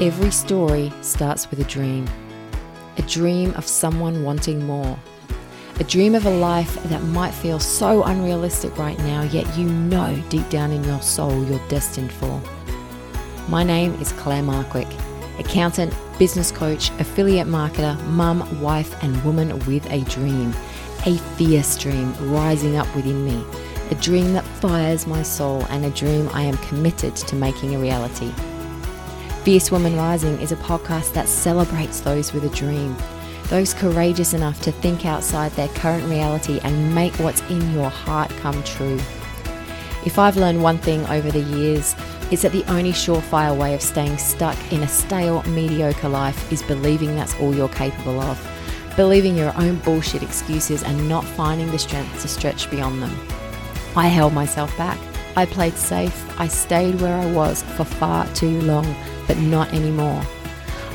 Every story starts with a dream a dream of someone wanting more, a dream of a life that might feel so unrealistic right now, yet you know deep down in your soul you're destined for. My name is Claire Markwick, accountant, business coach, affiliate marketer, mum, wife, and woman with a dream, a fierce dream rising up within me, a dream that fires my soul, and a dream I am committed to making a reality. Fierce Woman Rising is a podcast that celebrates those with a dream, those courageous enough to think outside their current reality and make what's in your heart come true. If I've learned one thing over the years, it's that the only surefire way of staying stuck in a stale, mediocre life is believing that's all you're capable of, believing your own bullshit excuses and not finding the strength to stretch beyond them. I held myself back. I played safe. I stayed where I was for far too long but not anymore.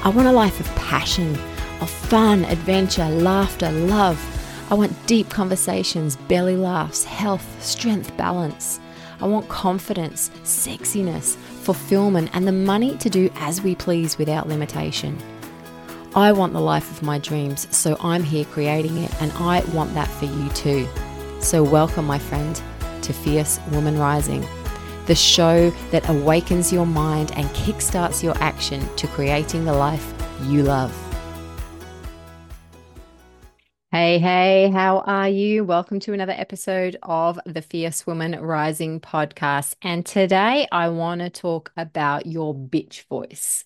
I want a life of passion, of fun, adventure, laughter, love. I want deep conversations, belly laughs, health, strength, balance. I want confidence, sexiness, fulfillment, and the money to do as we please without limitation. I want the life of my dreams, so I'm here creating it, and I want that for you too. So, welcome, my friend, to Fierce Woman Rising the show that awakens your mind and kickstarts your action to creating the life you love. Hey, hey, how are you? Welcome to another episode of the Fierce Woman Rising podcast. And today I want to talk about your bitch voice.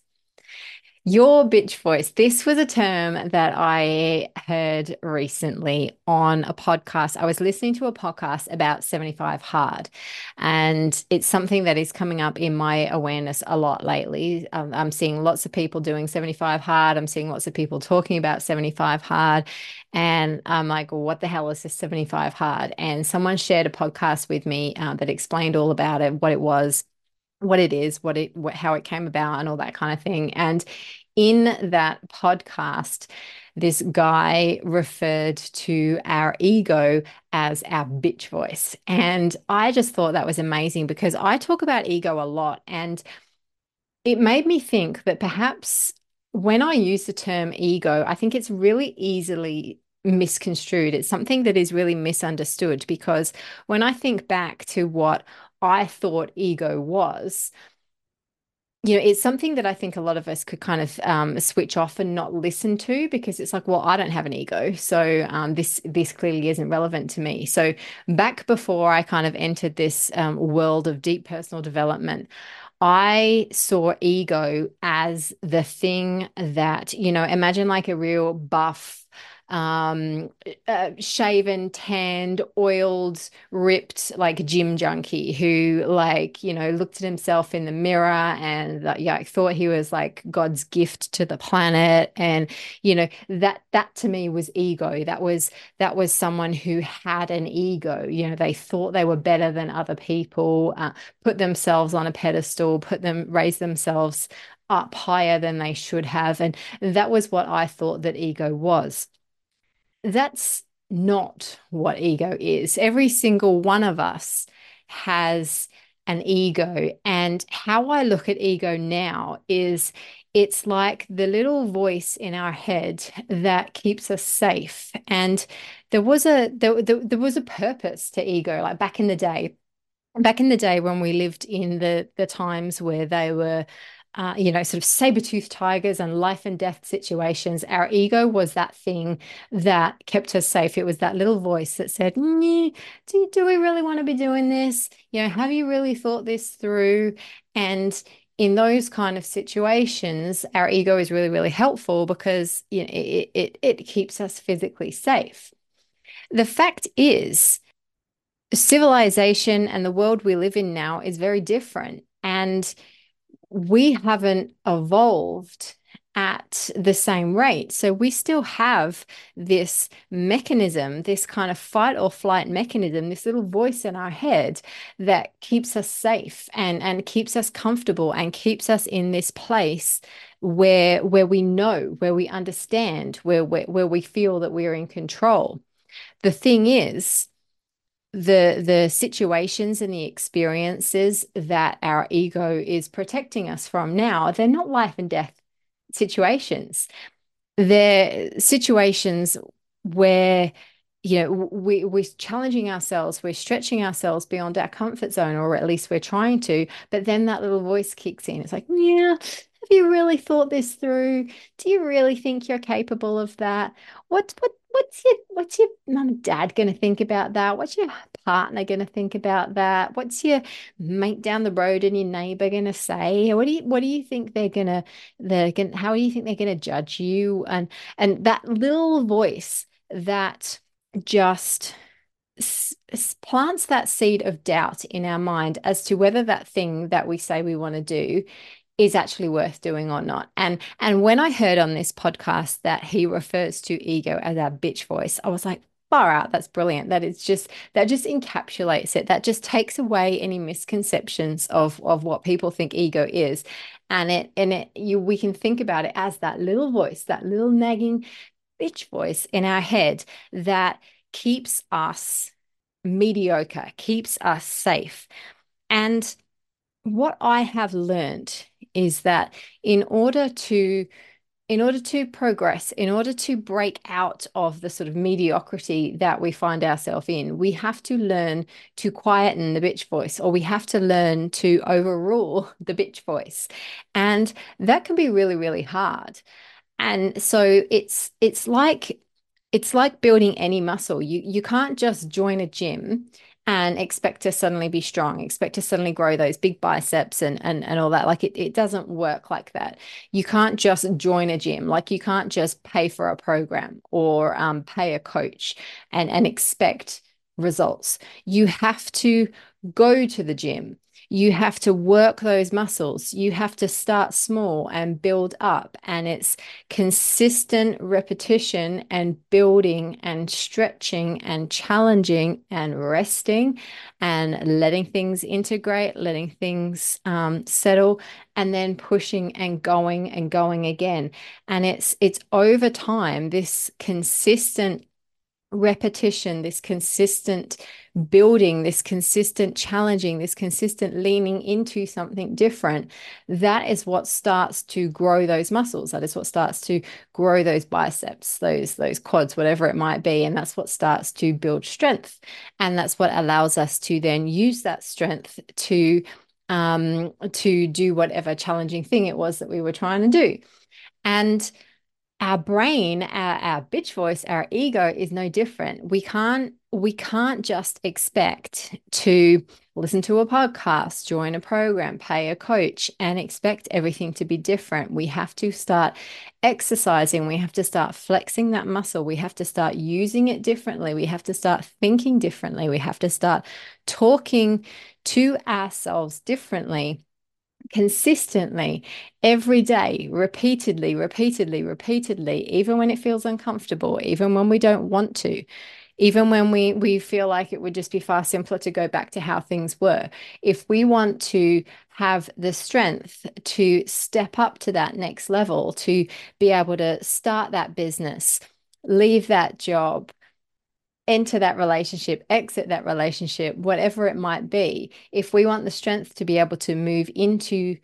Your bitch voice. This was a term that I heard recently on a podcast. I was listening to a podcast about 75 hard, and it's something that is coming up in my awareness a lot lately. Um, I'm seeing lots of people doing 75 hard. I'm seeing lots of people talking about 75 hard. And I'm like, well, what the hell is this 75 hard? And someone shared a podcast with me uh, that explained all about it, what it was what it is, what it, what, how it came about, and all that kind of thing. And in that podcast, this guy referred to our ego as our bitch voice. And I just thought that was amazing because I talk about ego a lot. And it made me think that perhaps when I use the term ego, I think it's really easily misconstrued. It's something that is really misunderstood because when I think back to what I thought ego was, you know, it's something that I think a lot of us could kind of um, switch off and not listen to because it's like, well, I don't have an ego, so um, this this clearly isn't relevant to me. So back before I kind of entered this um, world of deep personal development, I saw ego as the thing that you know, imagine like a real buff um, uh, shaven, tanned, oiled, ripped, like gym junkie who, like, you know, looked at himself in the mirror and yeah, thought he was like God's gift to the planet. And you know that that to me was ego. That was that was someone who had an ego. You know, they thought they were better than other people, uh, put themselves on a pedestal, put them raise themselves up higher than they should have, and that was what I thought that ego was that's not what ego is. Every single one of us has an ego. And how I look at ego now is it's like the little voice in our head that keeps us safe. And there was a there, there, there was a purpose to ego, like back in the day. Back in the day when we lived in the the times where they were uh, you know, sort of saber-toothed tigers and life and death situations, our ego was that thing that kept us safe. It was that little voice that said, do, do we really want to be doing this? You know, have you really thought this through? And in those kind of situations, our ego is really, really helpful because you know, it, it, it keeps us physically safe. The fact is, civilization and the world we live in now is very different. And we haven't evolved at the same rate. So we still have this mechanism, this kind of fight or flight mechanism, this little voice in our head that keeps us safe and, and keeps us comfortable and keeps us in this place where where we know, where we understand, where where, where we feel that we're in control. The thing is, the the situations and the experiences that our ego is protecting us from now, they're not life and death situations. They're situations where you know we we're challenging ourselves we're stretching ourselves beyond our comfort zone or at least we're trying to but then that little voice kicks in. It's like yeah have you really thought this through? Do you really think you're capable of that? What what what's your what's your mum and dad going to think about that? What's your partner going to think about that? What's your mate down the road and your neighbor going to say? What do you what do you think they're going to they're going how do you think they're going to judge you? And and that little voice that just plants that seed of doubt in our mind as to whether that thing that we say we want to do is actually worth doing or not. And and when I heard on this podcast that he refers to ego as our bitch voice, I was like, far out, that's brilliant. That just that just encapsulates it. That just takes away any misconceptions of of what people think ego is. And it and it you we can think about it as that little voice, that little nagging bitch voice in our head that keeps us mediocre, keeps us safe. And what I have learned is that in order to in order to progress, in order to break out of the sort of mediocrity that we find ourselves in, we have to learn to quieten the bitch voice, or we have to learn to overrule the bitch voice. And that can be really, really hard. And so it's it's like it's like building any muscle. You you can't just join a gym and expect to suddenly be strong, expect to suddenly grow those big biceps and and, and all that. Like it, it doesn't work like that. You can't just join a gym. Like you can't just pay for a program or um, pay a coach and, and expect results. You have to go to the gym you have to work those muscles. You have to start small and build up. And it's consistent repetition and building and stretching and challenging and resting and letting things integrate, letting things um, settle, and then pushing and going and going again. And it's it's over time, this consistent repetition, this consistent building, this consistent challenging, this consistent leaning into something different, that is what starts to grow those muscles. That is what starts to grow those biceps, those those quads, whatever it might be, and that's what starts to build strength. And that's what allows us to then use that strength to um to do whatever challenging thing it was that we were trying to do. And our brain, our, our bitch voice, our ego is no different. We can't we can't just expect to listen to a podcast, join a program, pay a coach, and expect everything to be different. We have to start exercising. We have to start flexing that muscle. We have to start using it differently. We have to start thinking differently. We have to start talking to ourselves differently consistently every day, repeatedly, repeatedly, repeatedly, even when it feels uncomfortable, even when we don't want to, even when we we feel like it would just be far simpler to go back to how things were. If we want to have the strength to step up to that next level, to be able to start that business, leave that job, enter that relationship, exit that relationship, whatever it might be, if we want the strength to be able to move into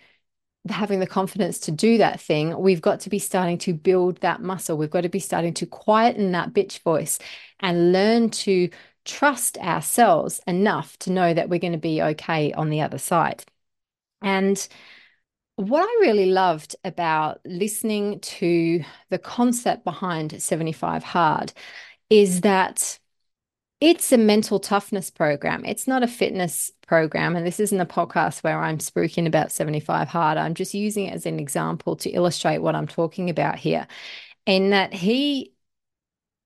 having the confidence to do that thing, we've got to be starting to build that muscle. We've got to be starting to quieten that bitch voice and learn to trust ourselves enough to know that we're going to be okay on the other side. And what I really loved about listening to the concept behind 75 Hard is that it's a mental toughness program. It's not a fitness program. And this isn't a podcast where I'm spruiking about 75 hard. I'm just using it as an example to illustrate what I'm talking about here. In that he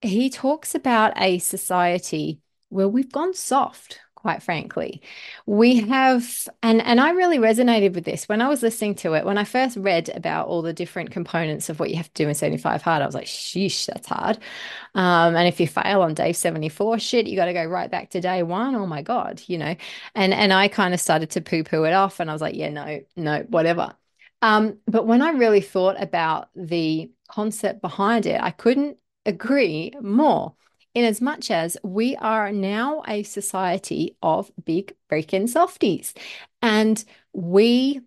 he talks about a society where we've gone soft quite frankly. We have, and and I really resonated with this when I was listening to it. When I first read about all the different components of what you have to do in 75 hard, I was like, sheesh, that's hard. Um, and if you fail on day 74, shit, you got to go right back to day one. Oh my God, you know. And and I kind of started to poo-poo it off and I was like, yeah, no, no, whatever. Um, but when I really thought about the concept behind it, I couldn't agree more in as much as we are now a society of big freaking softies. And we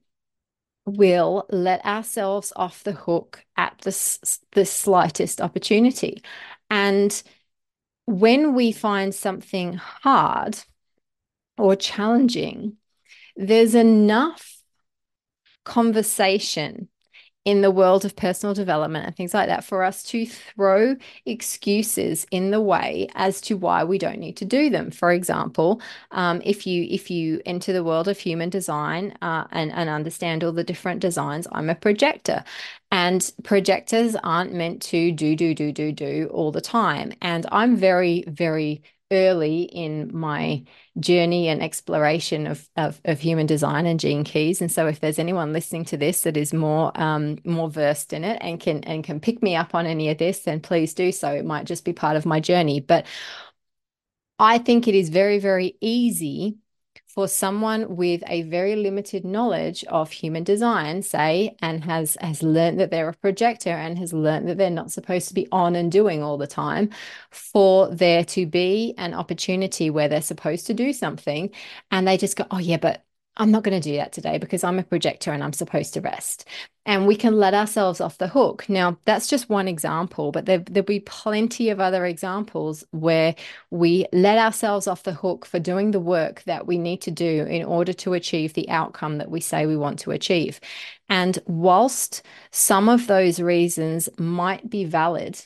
will let ourselves off the hook at the, the slightest opportunity. And when we find something hard or challenging, there's enough conversation in the world of personal development and things like that for us to throw excuses in the way as to why we don't need to do them. For example, um, if you if you enter the world of human design uh, and and understand all the different designs, I'm a projector, and projectors aren't meant to do do do do do all the time, and I'm very very early in my journey and exploration of, of, of, human design and gene keys. And so if there's anyone listening to this that is more um, more versed in it and can and can pick me up on any of this, then please do so. It might just be part of my journey. But I think it is very, very easy for someone with a very limited knowledge of human design, say, and has has learned that they're a projector and has learned that they're not supposed to be on and doing all the time, for there to be an opportunity where they're supposed to do something, and they just go, "Oh yeah, but I'm not going to do that today because I'm a projector and I'm supposed to rest. And we can let ourselves off the hook. Now, that's just one example, but there, there'll be plenty of other examples where we let ourselves off the hook for doing the work that we need to do in order to achieve the outcome that we say we want to achieve. And whilst some of those reasons might be valid,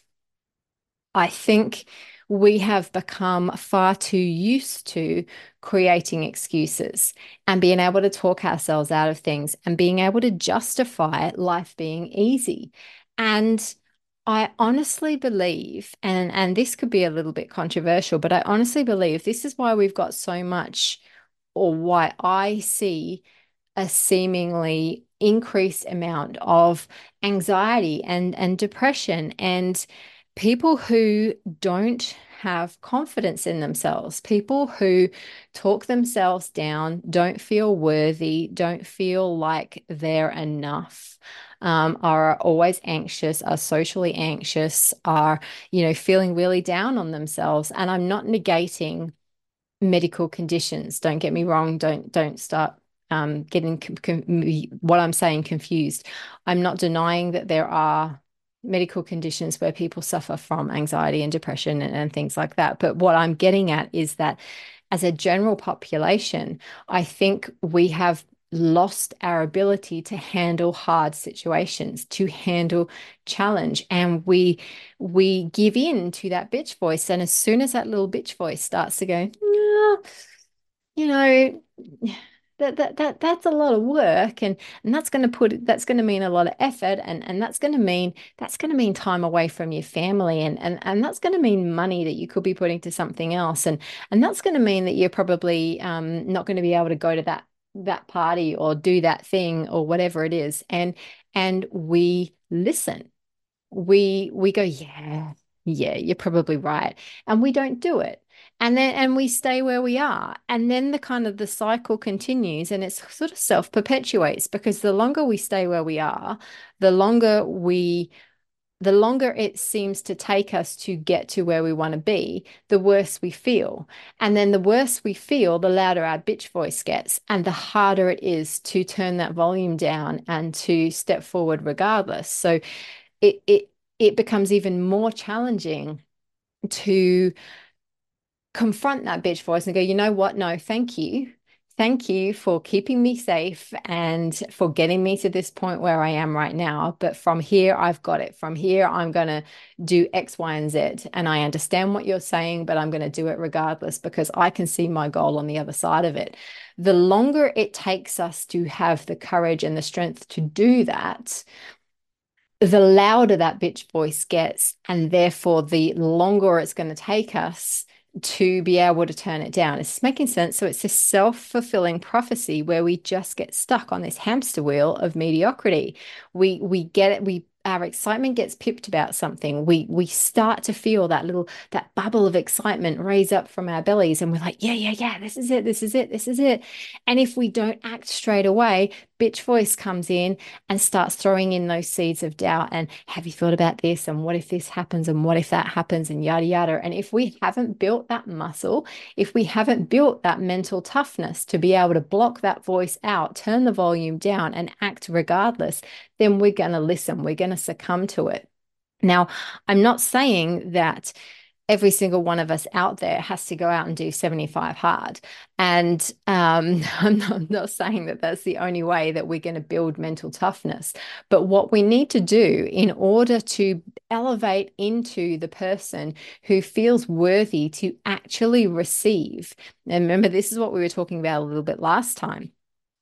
I think we have become far too used to creating excuses and being able to talk ourselves out of things and being able to justify life being easy. And I honestly believe, and, and this could be a little bit controversial, but I honestly believe this is why we've got so much, or why I see a seemingly increased amount of anxiety and, and depression and people who don't have confidence in themselves, people who talk themselves down, don't feel worthy, don't feel like they're enough. Um, are always anxious, are socially anxious, are, you know, feeling really down on themselves. And I'm not negating medical conditions. Don't get me wrong. Don't don't start um, getting what I'm saying confused. I'm not denying that there are medical conditions where people suffer from anxiety and depression and, and things like that. But what I'm getting at is that as a general population, I think we have lost our ability to handle hard situations to handle challenge and we we give in to that bitch voice and as soon as that little bitch voice starts to go oh, you know that, that that that's a lot of work and and that's going to put that's going to mean a lot of effort and and that's going to mean that's going to mean time away from your family and and and that's going to mean money that you could be putting to something else and and that's going to mean that you're probably um, not going to be able to go to that that party or do that thing or whatever it is. And and we listen. We we go yeah yeah you're probably right. And we don't do it and then and we stay where we are and then the kind of the cycle continues and it's sort of self perpetuates because the longer we stay where we are the longer we the longer it seems to take us to get to where we want to be, the worse we feel. And then the worse we feel, the louder our bitch voice gets, and the harder it is to turn that volume down and to step forward regardless. So it it it becomes even more challenging to confront that bitch voice and go, you know what? No, thank you. Thank you for keeping me safe and for getting me to this point where I am right now. But from here, I've got it. From here, I'm going to do X, Y, and Z. And I understand what you're saying, but I'm going to do it regardless because I can see my goal on the other side of it. The longer it takes us to have the courage and the strength to do that, the louder that bitch voice gets. And therefore, the longer it's going to take us to be able to turn it down. It's making sense. So it's this self fulfilling prophecy where we just get stuck on this hamster wheel of mediocrity. We we get it. We our excitement gets pipped about something. We we start to feel that little that bubble of excitement raise up from our bellies, and we're like, yeah, yeah, yeah, this is it, this is it, this is it. And if we don't act straight away, bitch voice comes in and starts throwing in those seeds of doubt and have you thought about this? And what if this happens? And what if that happens? and yada yada. And if we haven't built that muscle if we haven't built that mental toughness to be able to block that voice out turn the volume down and act regardless then we're going to listen. We're going to succumb to it. Now i'm not saying that every single one of us out there has to go out and do 75 hard. And um, I'm, not, I'm, not, saying that that's the only way that we're going to build mental toughness. But what we need to do in order to elevate into the person who feels worthy to actually receive, and remember, this is what we were talking about a little bit last time.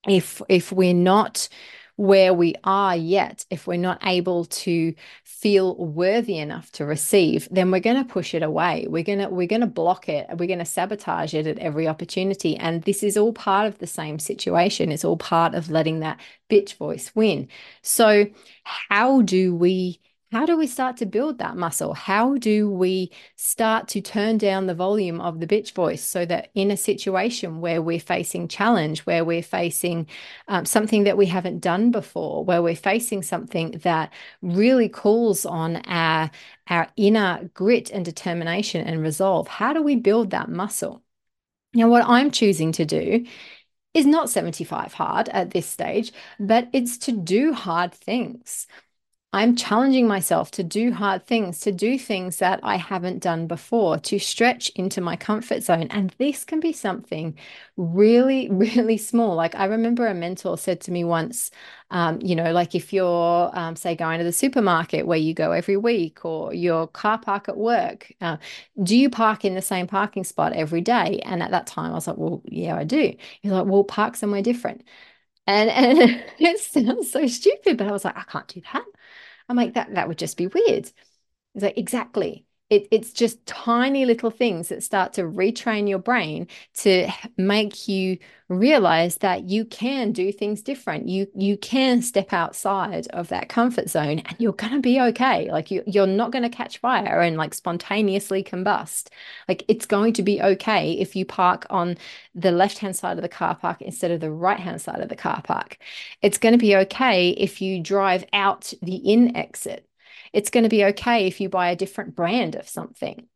If if we're not where we are yet, if we're not able to feel worthy enough to receive, then we're going to push it away. We're going to we're going to block it. We're going to sabotage it at every opportunity. And this is all part of the same situation. It's all part of letting that bitch voice win. So, how do we how do we start to build that muscle? How do we start to turn down the volume of the bitch voice so that in a situation where we're facing challenge, where we're facing um, something that we haven't done before, where we're facing something that really calls on our, our inner grit and determination and resolve, how do we build that muscle? Now, what I'm choosing to do is not 75 hard at this stage, but it's to do hard things. I'm challenging myself to do hard things, to do things that I haven't done before, to stretch into my comfort zone. And this can be something really, really small. Like I remember a mentor said to me once, um, you know, like if you're, um, say, going to the supermarket where you go every week or your car park at work, uh, do you park in the same parking spot every day? And at that time, I was like, well, yeah, I do. He's like, well, park somewhere different. And, and it sounds so stupid, but I was like, I can't do that. I'm like, that that would just be weird. It's like, exactly. It, it's just tiny little things that start to retrain your brain to make you realize that you can do things different. You you can step outside of that comfort zone and you're gonna be okay. Like you you're not gonna catch fire and like spontaneously combust. Like it's going to be okay if you park on the left-hand side of the car park instead of the right-hand side of the car park. It's going to be okay if you drive out the in exit it's going to be okay if you buy a different brand of something.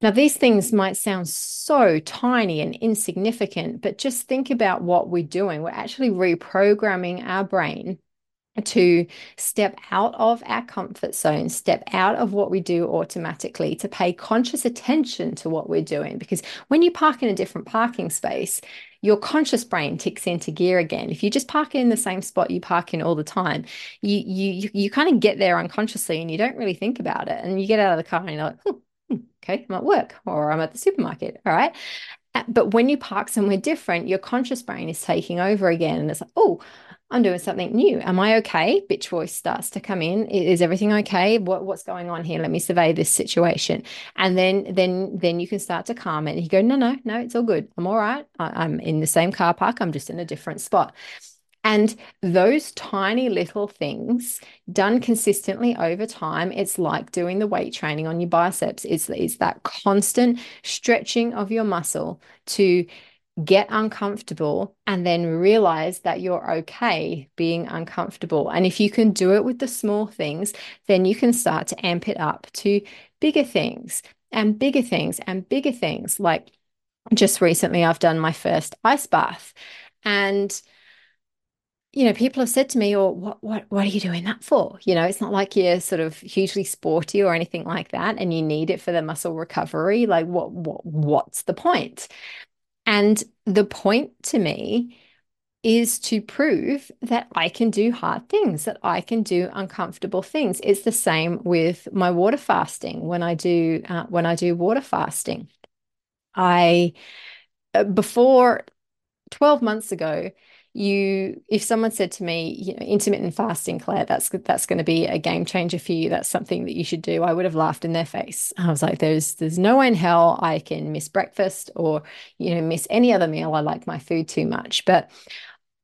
Now, these things might sound so tiny and insignificant, but just think about what we're doing. We're actually reprogramming our brain to step out of our comfort zone, step out of what we do automatically, to pay conscious attention to what we're doing. Because when you park in a different parking space, your conscious brain ticks into gear again. If you just park in the same spot you park in all the time, you you you kind of get there unconsciously and you don't really think about it. And you get out of the car and you're like, oh, okay, I'm at work or I'm at the supermarket. All right. Uh, but when you park somewhere different, your conscious brain is taking over again. And it's like, oh, I'm doing something new. Am I okay? Bitch voice starts to come in. Is everything okay? What what's going on here? Let me survey this situation. And then then then you can start to calm it. And you go, no, no, no, it's all good. I'm all right. I, I'm in the same car park. I'm just in a different spot. And those tiny little things done consistently over time, it's like doing the weight training on your biceps. It's, it's that constant stretching of your muscle to get uncomfortable and then realize that you're okay being uncomfortable. And if you can do it with the small things, then you can start to amp it up to bigger things and bigger things and bigger things. Like just recently, I've done my first ice bath. And you know, people have said to me, "Or oh, what, what, what are you doing that for?" You know, it's not like you're sort of hugely sporty or anything like that, and you need it for the muscle recovery. Like, what, what, what's the point? And the point to me is to prove that I can do hard things, that I can do uncomfortable things. It's the same with my water fasting. When I do uh, when I do water fasting, I uh, before 12 months ago, you if someone said to me you know intermittent fasting claire that's that's going to be a game changer for you. That's something that you should do i would have laughed in their face. I was like there's there's no way in hell i can miss breakfast or you know miss any other meal. I like my food too much. But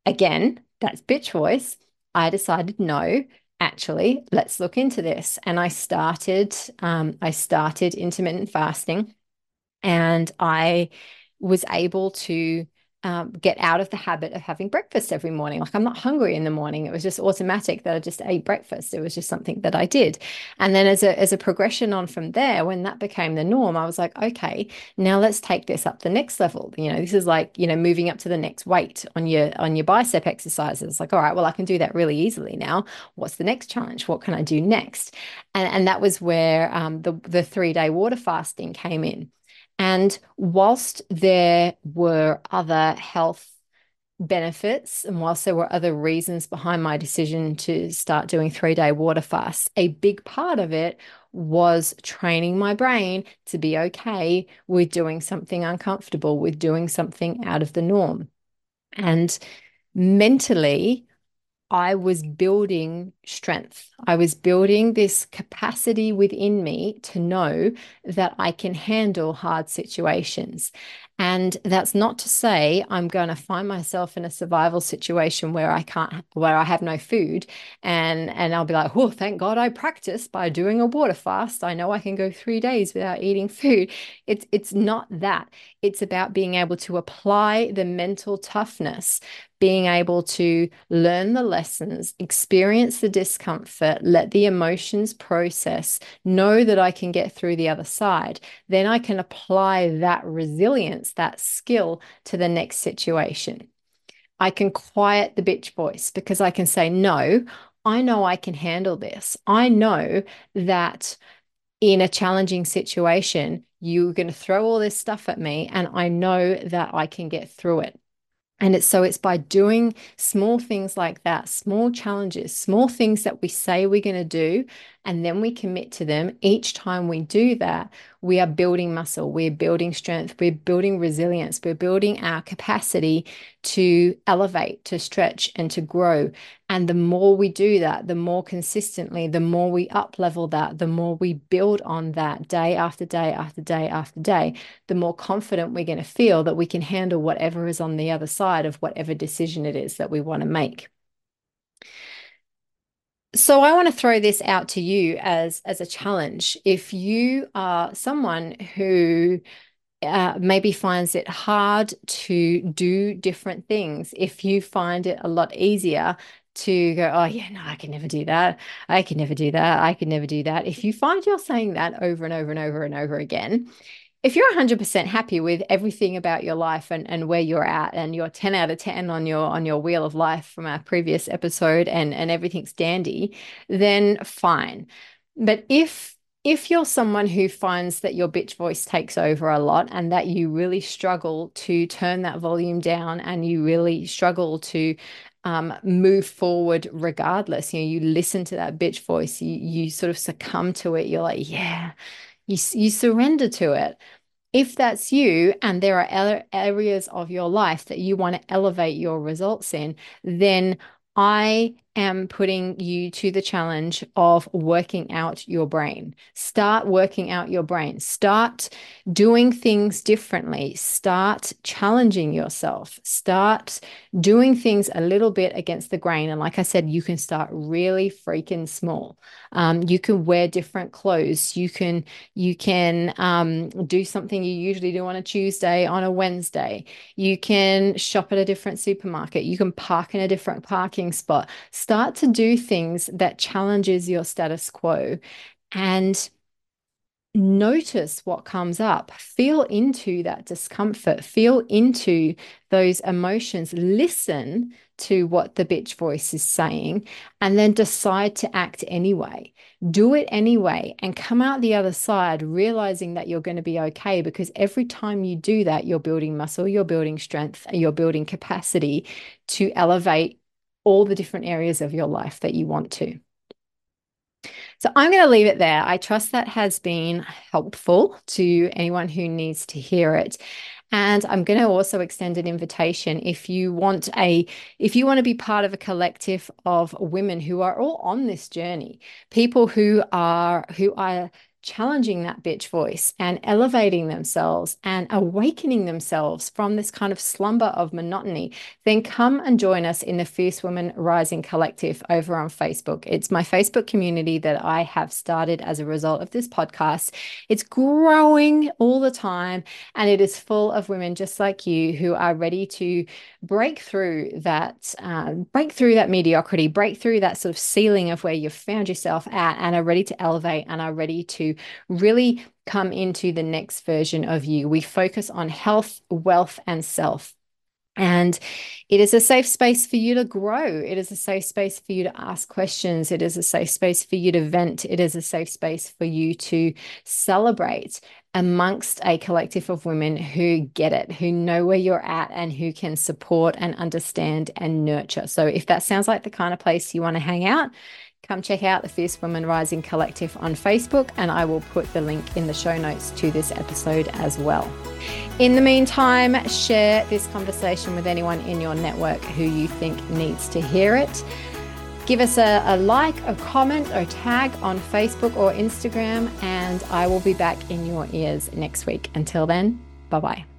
again that's bitch voice. I decided no actually let's look into this. And i started um, i started intermittent fasting and i was able to um, get out of the habit of having breakfast every morning. Like I'm not hungry in the morning. It was just automatic that I just ate breakfast. It was just something that I did. And then as a as a progression on from there, when that became the norm, I was like, okay, now let's take this up the next level. You know, this is like, you know, moving up to the next weight on your on your bicep exercises. Like, all right, well, I can do that really easily now. What's the next challenge? What can I do next? And and that was where um, the the three day water fasting came in. And whilst there were other health benefits, and whilst there were other reasons behind my decision to start doing three day water fasts, a big part of it was training my brain to be okay with doing something uncomfortable, with doing something out of the norm. And mentally, I was building strength. I was building this capacity within me to know that I can handle hard situations. And that's not to say I'm going to find myself in a survival situation where I can't, where I have no food, and and I'll be like, oh, thank God I practiced by doing a water fast. I know I can go three days without eating food. It's it's not that. It's about being able to apply the mental toughness being able to learn the lessons, experience the discomfort, let the emotions process, know that I can get through the other side, then I can apply that resilience, that skill to the next situation. I can quiet the bitch voice because I can say, no, I know I can handle this. I know that in a challenging situation, you're going to throw all this stuff at me, and I know that I can get through it. And it's so it's by doing small things like that, small challenges, small things that we say we're going to do, and then we commit to them. Each time we do that, we are building muscle, we're building strength, we're building resilience, we're building our capacity to elevate, to stretch, and to grow. And the more we do that, the more consistently, the more we up level that, the more we build on that day after day after day after day, the more confident we're going to feel that we can handle whatever is on the other side of whatever decision it is that we want to make. So I want to throw this out to you as as a challenge. If you are someone who uh, maybe finds it hard to do different things, if you find it a lot easier to go, oh yeah, no, I can never do that. I can never do that. I can never do that. If you find you're saying that over and over and over and over again, if you're 100% happy with everything about your life and, and where you're at and you're 10 out of 10 on your on your wheel of life from our previous episode and and everything's dandy then fine. But if if you're someone who finds that your bitch voice takes over a lot and that you really struggle to turn that volume down and you really struggle to um, move forward regardless you know you listen to that bitch voice you you sort of succumb to it you're like yeah you, you surrender to it if that's you and there are other areas of your life that you want to elevate your results in, then I am putting you to the challenge of working out your brain. Start working out your brain. Start doing things differently. Start challenging yourself. Start doing things a little bit against the grain. And like I said, you can start really freaking small. Um, you can wear different clothes. You can you can um, do something you usually do on a Tuesday on a Wednesday. You can shop at a different supermarket. You can park in a different parking spot start to do things that challenges your status quo and notice what comes up. Feel into that discomfort. Feel into those emotions. Listen to what the bitch voice is saying and then decide to act anyway. Do it anyway and come out the other side realizing that you're going to be okay because every time you do that you're building muscle you're building strength you're building capacity to elevate all the different areas of your life that you want to. So I'm going to leave it there. I trust that has been helpful to anyone who needs to hear it. And I'm going to also extend an invitation if you want a if you want to be part of a collective of women who are all on this journey, people who are who are challenging that bitch voice and elevating themselves and awakening themselves from this kind of slumber of monotony, then come and join us in the Fierce Women Rising Collective over on Facebook. It's my Facebook community that I have started as a result of this podcast. It's growing all the time and it is full of women just like you who are ready to break through that, uh, break through that mediocrity, break through that sort of ceiling of where you've found yourself at and are ready to elevate and are ready to really come into the next version of you. We focus on health, wealth, and self. And it is a safe space for you to grow. It is a safe space for you to ask questions. It is a safe space for you to vent. It is a safe space for you to celebrate amongst a collective of women who get it, who know where you're at, and who can support and understand and nurture. So, if that sounds like the kind of place you want to hang out, come check out the Fierce Women Rising Collective on Facebook, and I will put the link in the show notes to this episode as well. In the meantime, share this conversation with anyone in your network who you think needs to hear it. Give us a, a like, a comment, or tag on Facebook or Instagram, and I will be back in your ears next week. Until then, bye bye.